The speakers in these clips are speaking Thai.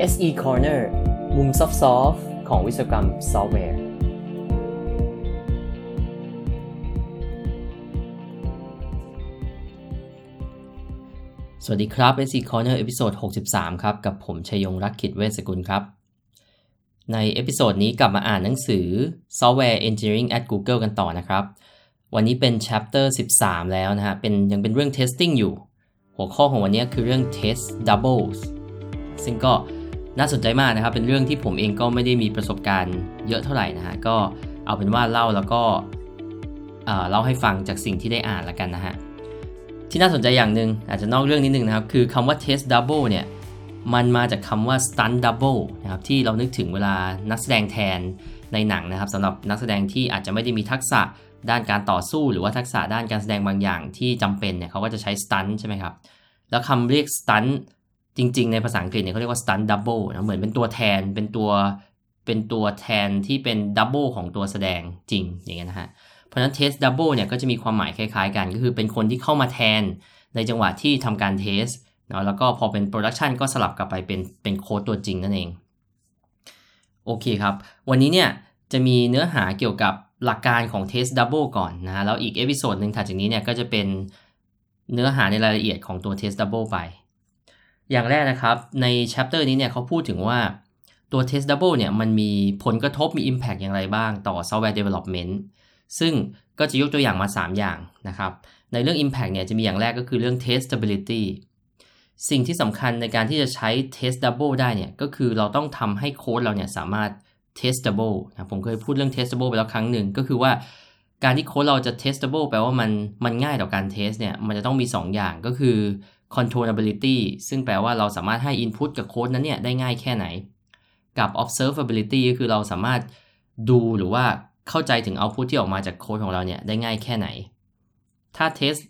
SE Corner มุม soft ของวิศวกรรมซอฟต์แวร์ สวัสดีครับ SE Corner episode 63 ครับ กับผมชัยยงค์ รักขิตเวชสกุลครับ ใน episode นี้กลับมาอ่านหนังสือ Software Engineering at Google กันต่อนะครับ วันนี้เป็น chapter 13 แล้วนะฮะ เป็นยังเป็นเรื่อง testing อยู่ หัวข้อของวันนี้คือเรื่อง test doubles ซึ่งก็ น่าสนใจมากนะครับ เป็นเรื่องที่ผมเองก็ไม่ได้มีประสบการณ์เยอะเท่าไหร่นะฮะ ก็เอาเป็นว่าเล่าแล้วก็เล่าให้ฟังจากสิ่งที่ได้อ่านละกันนะฮะ ที่น่าสนใจอย่างหนึ่งอาจจะนอกเรื่องนิดนึงนะครับ คือคำว่า test double เนี่ย มันมาจากคำว่า stunt double นะครับ ที่เรานึกถึงเวลานักแสดงแทนในหนังนะครับสำหรับนักแสดงที่อาจจะไม่ได้มีทักษะด้านการต่อสู้ หรือว่าทักษะด้านการแสดงบางอย่างที่จำเป็นเนี่ยเขาก็จะใช้ stunt ใช่ไหมครับ แล้วคำเรียก stunt จริง ๆ ในภาษาอังกฤษเนี่ยเขาเรียกว่า stunt double นะเหมือนเป็นตัวแทนเป็นตัวเป็นตัวแทนที่เป็น double ของตัวแสดงจริงอย่างเงี้ยนะฮะ เพราะฉะนั้น test double เนี่ยก็จะมีความหมายคล้ายๆกัน ก็คือเป็นคนที่เข้ามาแทนในจังหวะที่ทำการ test เนาะแล้วก็พอเป็น production ก็สลับกลับไปเป็นเป็นโค้ดตัวจริงนั่นเอง โอเคครับ วันนี้เนี่ยจะมีเนื้อหาเกี่ยวกับหลักการของ test double ก่อนนะแล้วอีก episode หนึ่งถัดจากนี้เนี่ยก็จะเป็นเนื้อหาในรายละเอียดของตัว test double ไป อย่างแรกนะครับใน chapter นี้เนี่ยเขาพูดถึงว่าตัว test double เนี่ยมันมีผลกระทบมี impact อย่างไรบ้างต่อ software development ซึ่งก็จะยกตัวอย่างมา 3 อย่างนะครับ ในเรื่อง impact เนี่ยจะมีอย่างแรกก็คือเรื่อง testability สิ่งที่สำคัญในการที่จะใช้ test double ได้เนี่ยก็คือเราต้องทำให้โค้ดเราเนี่ยสามารถ testable นะผมเคยพูดเรื่อง testable ไปแล้วครั้งหนึ่งก็คือว่าการที่โค้ดเราจะ testable แปลว่ามันมันง่ายต่อการ test เนี่ยมันจะต้องมี 2 อย่างก็คือ controllability ซึ่งแปลว่าเราสามารถให้ input กับโค้ดนั้นเนี่ยได้ง่ายแค่ไหน กับ observability ก็คือเราสามารถดูหรือว่าเข้าใจถึง output ที่ออกมาจากโค้ดของเราเนี่ยได้ง่ายแค่ไหน ถ้า test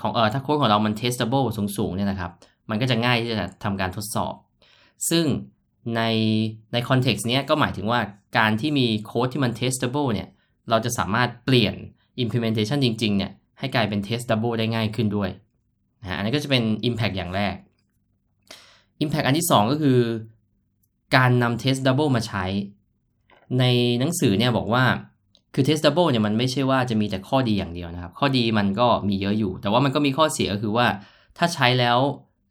ของเออถ้าโค้ดของเรามัน testable สูงๆเนี่ยนะครับ มันก็จะง่ายที่จะทำการทดสอบ ซึ่งในในคอนเท็กซ์เนี้ยก็หมายถึงว่าการที่มีโค้ดที่มัน testable เนี่ย เราจะสามารถเปลี่ยน implementation จริงๆเนี่ยให้กลายเป็น testable ได้ง่ายขึ้นด้วย นะอันนี้ก็จะเป็น impact อย่างแรก impact อันที่ 2 ก็คือ การนำ testable มาใช้ ในหนังสือเนี่ยบอกว่าคือ test double เนี่ยมันไม่ใช่ว่าจะมีแต่ข้อดีอย่างเดียวนะครับ ข้อดีมันก็มีเยอะอยู่ แต่ว่ามันก็มีข้อเสียก็คือว่า ถ้าใช้แล้ว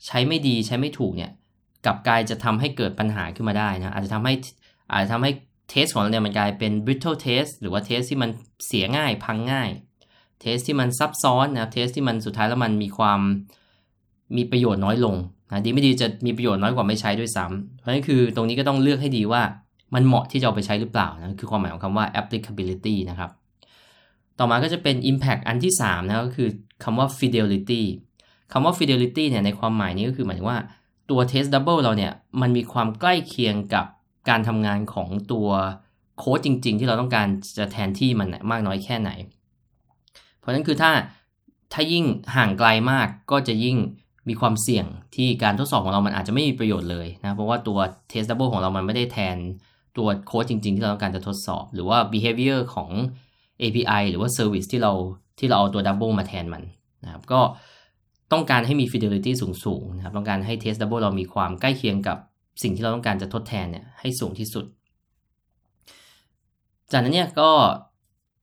ใช้ไม่ดีใช้ไม่ถูกเนี่ยกลับกลายจะทำให้เกิดปัญหาขึ้นมาได้นะอาจจะทำให้อาจจะทำให้ test ของเราเนี่ยมันกลายเป็น brittle test หรือว่า test ที่มันเสียง่ายพังง่าย test ที่มันซับซ้อนนะครับ test ที่มันสุดท้ายแล้วมันมีความมีประโยชน์น้อยลงนะดีไม่ดีจะมีประโยชน์น้อยกว่าไม่ใช้ด้วยซ้ำเพราะฉะนั้นคือตรงนี้ก็ต้องเลือกให้ดีว่ามันเหมาะที่จะเอาไปใช้หรือเปล่านะคือความหมายของคำว่า applicability นะครับ ต่อมาก็จะเป็น impact อันที่3นะก็คือคำว่า fidelity คำว่า fidelity เนี่ยในความหมายนี้ก็คือหมายถึงว่าตัว test double เราเนี่ยมันมีความใกล้เคียงกับการทำงานของตัวโค้ดจริง ๆ ที่เราต้องการจะแทนที่มันมากน้อยแค่ไหน เพราะฉะนั้นคือถ้าถ้ายิ่งห่างไกลมากก็จะยิ่งมีความเสี่ยงที่การทดสอบของเรามันอาจจะไม่มีประโยชน์เลยนะ เพราะว่าตัว test double ของเรามันไม่ได้แทนตัวโค้ดจริง ๆ ที่เราต้องการจะทดสอบ หรือว่า behavior ของ API หรือว่า service ที่เราที่เราเอาตัว double มาแทนมันนะครับก็ต้องการให้มี fidelity สูงๆนะครับต้องการให้ test double เรามีความใกล้เคียงกับสิ่งที่เราต้องการจะทดแทนเนี่ยให้สูงที่สุด จากนั้นเนี่ยก็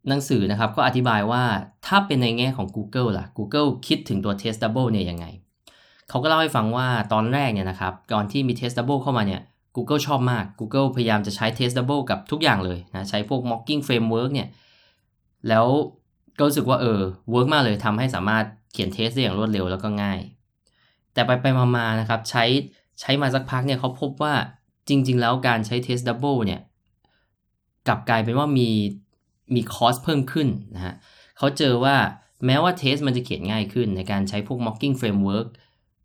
หนังสือนะครับก็อธิบายว่าถ้าเป็นในแง่ของ Google ล่ะ Google คิดถึงตัว test double เนี่ยยังไง เขาก็เล่าให้ฟังว่าตอนแรกเนี่ยนะครับก่อนที่มี test double เข้ามาเนี่ย Google ชอบมาก Google พยายามจะใช้ test double กับทุกอย่างเลยนะใช้พวก mocking framework เนี่ยแล้วก็รู้สึกว่าเออ work มากเลยทำให้สามารถเขียน test ได้อย่างรวดเร็วแล้วก็ง่าย แต่ไปไปมาๆนะครับใช้ใช้มาสักพักเนี่ยเขาพบว่าจริง ๆ แล้วการใช้ test double เนี่ยกลับกลายเป็นว่ามี มีคอสเพิ่มขึ้นนะฮะเขาเจอว่าแม้ว่าเทสมันจะเขียนง่ายขึ้นในการใช้พวก mocking framework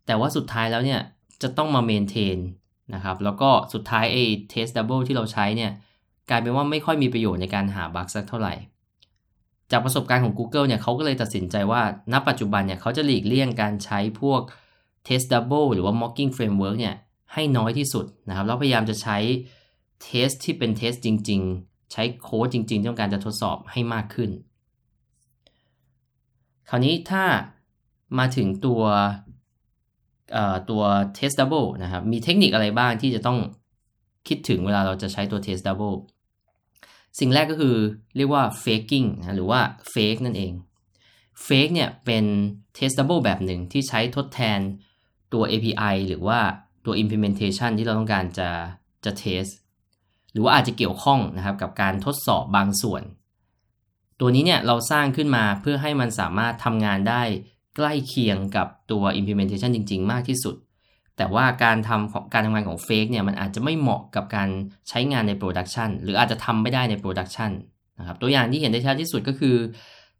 แต่ว่าสุดท้ายแล้วเนี่ยจะต้องมา maintain นะครับ แล้วก็สุดท้ายไอ้ test double ที่เราใช้เนี่ยกลายเป็นว่าไม่ค่อยมีประโยชน์ในการหาบั๊กสักเท่าไหร่ จากประสบการณ์ของ Google เนี่ยเขาก็เลยตัดสินใจว่า ณ ปัจจุบันเนี่ยเขาจะหลีกเลี่ยงการใช้พวก test double หรือว่า mocking framework เนี่ยให้น้อยที่สุดนะครับ แล้วพยายามจะใช้เทสที่เป็นเทสจริง ๆ ใช้โค้ดจริงๆ ต้องการจะทดสอบให้มากขึ้น คราวนี้ถ้ามาถึงตัวตัว testable นะครับ มีเทคนิคอะไรบ้างที่จะต้องคิดถึงเวลาเราจะใช้ตัว testable สิ่งแรกก็คือเรียกว่า faking นะหรือว่า fake นั่นเอง fake เนี่ยเป็น testable แบบหนึ่งที่ใช้ทดแทนตัว API หรือว่าตัว implementation ที่เราต้องการจะจะ test รือว่าอาจจะเกี่ยวข้องนะครับกับการทดสอบบางส่วน ตัวนี้เนี่ยเราสร้างขึ้นมาเพื่อให้มันสามารถทำงานได้ใกล้เคียงกับตัว implementation จริง ๆ มากที่สุด แต่ว่าการทำของการทำงานของ fake เนี่ยมันอาจจะไม่เหมาะกับการใช้งานใน production หรืออาจจะทำไม่ได้ใน production นะครับตัวอย่างที่เห็นได้ชัดที่สุดก็คือ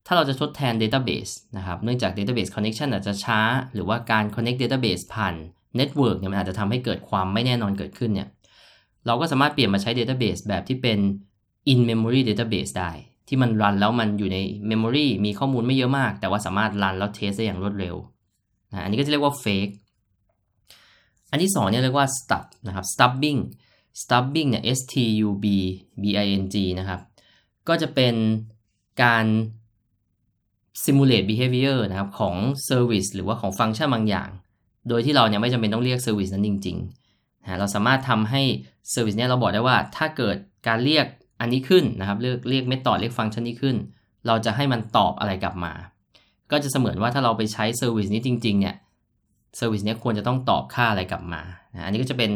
ถ้าเราจะทดแทน database นะครับเนื่องจาก database connection อาจจะช้า หรือว่าการ connect database ผ่าน network เนี่ยมันอาจจะทำให้เกิดความไม่แน่นอนเกิดขึ้นเนี่ย เราก็สามารถเปลี่ยนมาใช้ database แบบที่เป็น in memory database ได้ ที่มันรันแล้วมันอยู่ใน memory มีข้อมูลไม่เยอะมาก แต่ว่าสามารถรันแล้วเทสได้อย่างรวดเร็วนะอันนี้ก็จะเรียกว่า fake อันที่สองเนี่ยเรียกว่า stub นะครับ stubbing stubbing เนี่ย s t u b b i n g นะครับ ก็จะเป็นการ simulate behavior นะครับ ของ service หรือว่าของฟังก์ชันบางอย่าง โดยที่เราเนี่ยไม่จำเป็นต้องเรียก service นั้นจริง เราสามารถทำให้ service เนี่ยเราบอกได้ว่าถ้าเกิดการเรียกอันนี้ขึ้นนะครับเรียกเรียกเมธอดเรียกฟังก์ชันนี้ขึ้น เราจะให้มันตอบอะไรกลับมา ก็จะเสมือนว่าถ้าเราไปใช้ service นี้จริงๆเนี่ย service นี้ควรจะต้องตอบค่าอะไรกลับมานะอันนี้ก็จะเป็น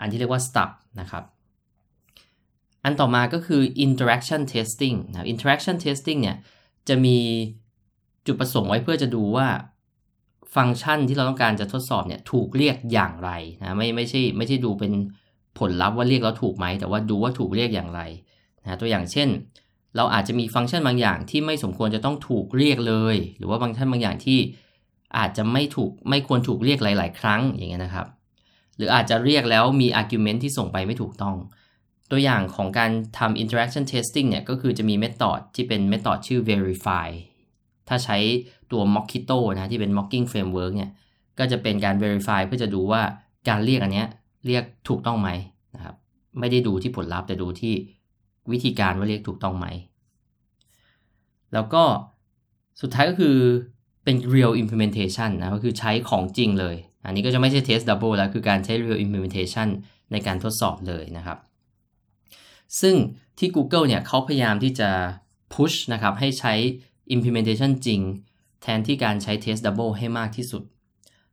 อันที่เรียกว่า stub นะครับ อันต่อมาก็คือ interaction testing นะ interaction testing เนี่ยจะมีจุดประสงค์ไว้เพื่อจะดูว่า ฟังก์ชันที่เราต้องการจะทดสอบเนี่ยถูกเรียกอย่างไรนะไม่ไม่ใช่ไม่ใช่ดูเป็นผลลัพธ์ว่าเรียกแล้วถูกไหม แต่ว่าดูว่าถูกเรียกอย่างไรนะตัวอย่างเช่น เราอาจจะมีฟังก์ชันบางอย่างที่ไม่สมควรจะต้องถูกเรียกเลย หรือว่าฟังก์ชันบางอย่างที่อาจจะไม่ถูกไม่ควรถูกเรียกหลาย ๆ ครั้งอย่างเงี้ยนะครับ หรืออาจจะเรียกแล้วมี argument ที่ส่งไปไม่ถูกต้อง ตัวอย่างของการทำ interaction testing เนี่ยก็คือจะมี method ที่เป็น method ชื่อ verify ถ้าใช้ตัว Mockito นะที่เป็น mocking framework เนี่ยก็จะเป็นการ verify เพื่อจะดูว่าการเรียกอันเนี้ยเรียกถูกต้องไหมนะครับไม่ได้ดูที่ผลลัพธ์แต่ดูที่วิธีการว่าเรียกถูกต้องไหม แล้วก็สุดท้ายก็คือเป็น real implementation นะก็คือใช้ของจริงเลย อันนี้ก็จะไม่ใช่ test double แล้วคือการใช้ real implementation ในการทดสอบเลยนะครับ ซึ่งที่ Google เนี่ยเขาพยายามที่จะ push นะครับให้ใช้ implementation จริง แทนที่การใช้ test double ให้มากที่สุด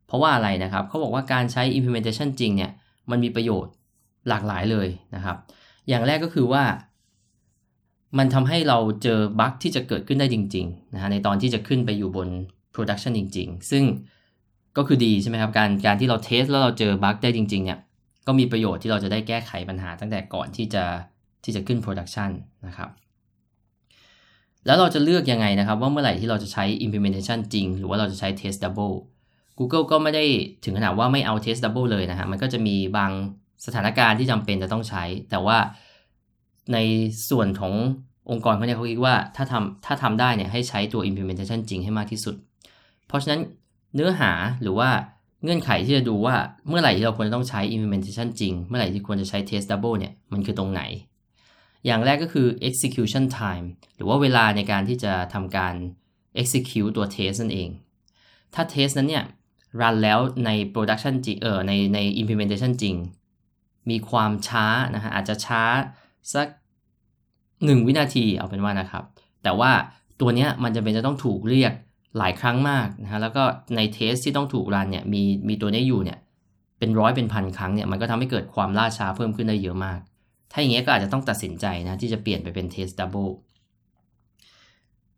เพราะว่าอะไรนะครับเขาบอกว่าการใช้ implementation จริงเนี่ยมันมีประโยชน์หลากหลายเลยนะครับ อย่างแรกก็คือว่า มันทำให้เราเจอบั๊กที่จะเกิดขึ้นได้จริงๆนะฮะในตอนที่จะขึ้นไปอยู่บน production จริง ๆ ซึ่งก็คือดีใช่ไหมครับการการที่เราเทสแล้วเราเจอบั๊กได้จริงๆเนี่ยก็มีประโยชน์ที่เราจะได้แก้ไขปัญหาตั้งแต่ก่อนที่จะที่จะขึ้น production นะครับ แล้วเราจะเลือกยังไงนะครับ ว่าเมื่อไหร่ที่เราจะใช้ implementation จริง หรือว่าเราจะใช้ test double Google ก็ไม่ได้ถึงขนาดว่าไม่เอา test double เลยนะฮะมันก็จะมีบางสถานการณ์ที่จำเป็นจะต้องใช้ แต่ว่าในส่วนขององค์กรเขาเนี่ยเขาคิดว่าถ้าทำถ้าทำได้เนี่ยให้ใช้ตัว implementation จริงให้มากที่สุด เพราะฉะนั้นเนื้อหาหรือว่าเงื่อนไขที่จะดูว่าเมื่อไหร่ที่เราควรจะต้องใช้ implementation จริง เมื่อไหร่ที่ควรจะใช้ test double เนี่ยมันคือตรงไหน อย่างแรกก็คือ execution time หรือว่าเวลาในการที่จะทำการ execute ตัว test นั่นเอง ถ้า test นั้นเนี่ยรันแล้วใน production จริงเออในใน implementation จริง มีความช้านะฮะอาจจะช้าสัก 1 วินาทีเอาเป็นว่านะครับ แต่ว่าตัวเนี้ยมันจะเป็นจะต้องถูกเรียกหลายครั้งมากนะฮะแล้วก็ใน test ที่ต้องถูกรันเนี่ยมีมีตัวนี้อยู่เนี่ยเป็นร้อยเป็นพันครั้งเนี่ยมันก็ทำให้เกิดความล่าช้าเพิ่มขึ้นได้เยอะมาก ถ้าอย่างเงี้ยก็อาจจะต้องตัดสินใจนะที่จะเปลี่ยนไปเป็น test double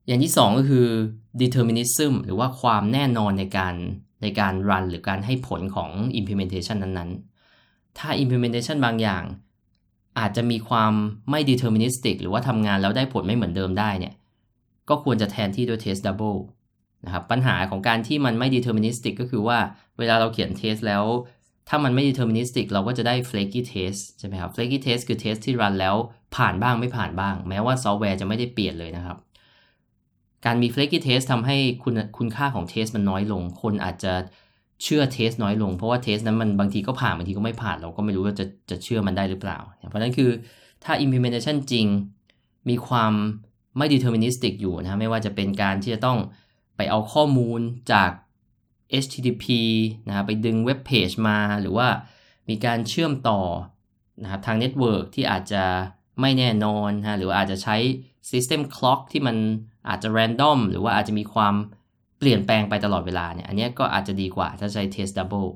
อย่างที่ 2 ก็คือ determinism หรือว่าความแน่นอนในการในการรันหรือการให้ผลของ implementation นั้นๆ ถ้า implementation บางอย่าง อาจจะมีความไม่ deterministic หรือว่าทำงานแล้วได้ผลไม่เหมือนเดิมได้เนี่ย ก็ควรจะแทนที่ด้วย test double นะครับ ปัญหาของการที่มันไม่ deterministic ก็คือว่าเวลาเราเขียน test แล้ว ถ้ามันไม่ deterministic เราก็จะได้ flaky test ใช่ไหมครับ flaky test คือ test ที่รันแล้วผ่านบ้างไม่ผ่านบ้าง แม้ว่าซอฟต์แวร์จะไม่ได้เปลี่ยนเลยนะครับ การมี flaky test ทำให้คุณคุณค่าของ test มันน้อยลง คนอาจจะเชื่อ test น้อยลง เพราะว่า test นั้นมันบางทีก็ผ่านบางทีก็ไม่ผ่านเราก็ไม่รู้ว่าจะจะเชื่อมันได้หรือเปล่า เพราะนั้นคือถ้า implementation จริง มีความไม่ deterministic อยู่นะไม่ว่าจะเป็นการที่จะต้องไปเอาข้อมูลจาก HTTP นะครับไปดึง web page มาหรือว่ามีการเชื่อมต่อนะครับทางเน็ตเวิร์กที่อาจจะไม่แน่นอนนะหรืออาจจะใช้ System Clock ที่มันอาจจะ random หรือว่าอาจจะมีความเปลี่ยนแปลงไปตลอดเวลาเนี่ยอันนี้ก็อาจจะดีกว่าถ้าใช้ Test Double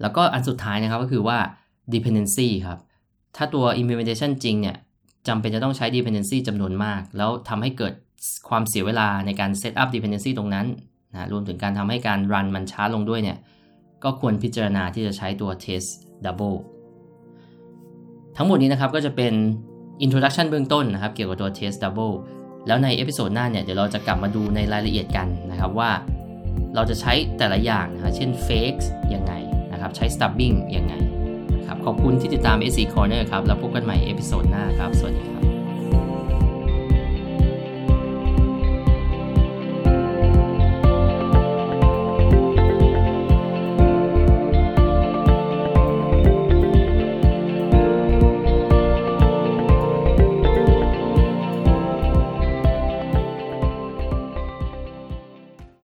แล้วก็อันสุดท้ายนะครับก็คือว่า dependency ครับ ถ้าตัว implementation จริงเนี่ยจำเป็นจะต้องใช้ dependency จำนวนมาก แล้วทำให้เกิดความเสียเวลาในการ set up dependency ตรงนั้น นะรวมถึงการทำให้การ run มันช้าลงด้วยเนี่ย ก็ควรพิจารณาที่จะใช้ตัว test double ทั้งหมดนี้นะครับก็จะเป็น introduction เบื้องต้นนะครับ เกี่ยวกับตัว test double แล้วใน episode หน้าเนี่ย เดี๋ยวเราจะกลับมาดูในรายละเอียดกันนะครับว่า เราจะใช้แต่ละอย่างนะเช่น fakes ยังไงนะครับ ใช้ stubbing ยังไงนะครับขอบคุณที่ติดตาม SE Corner ครับ แล้วพบกันใหม่ episode หน้าครับ สวัสดีครับ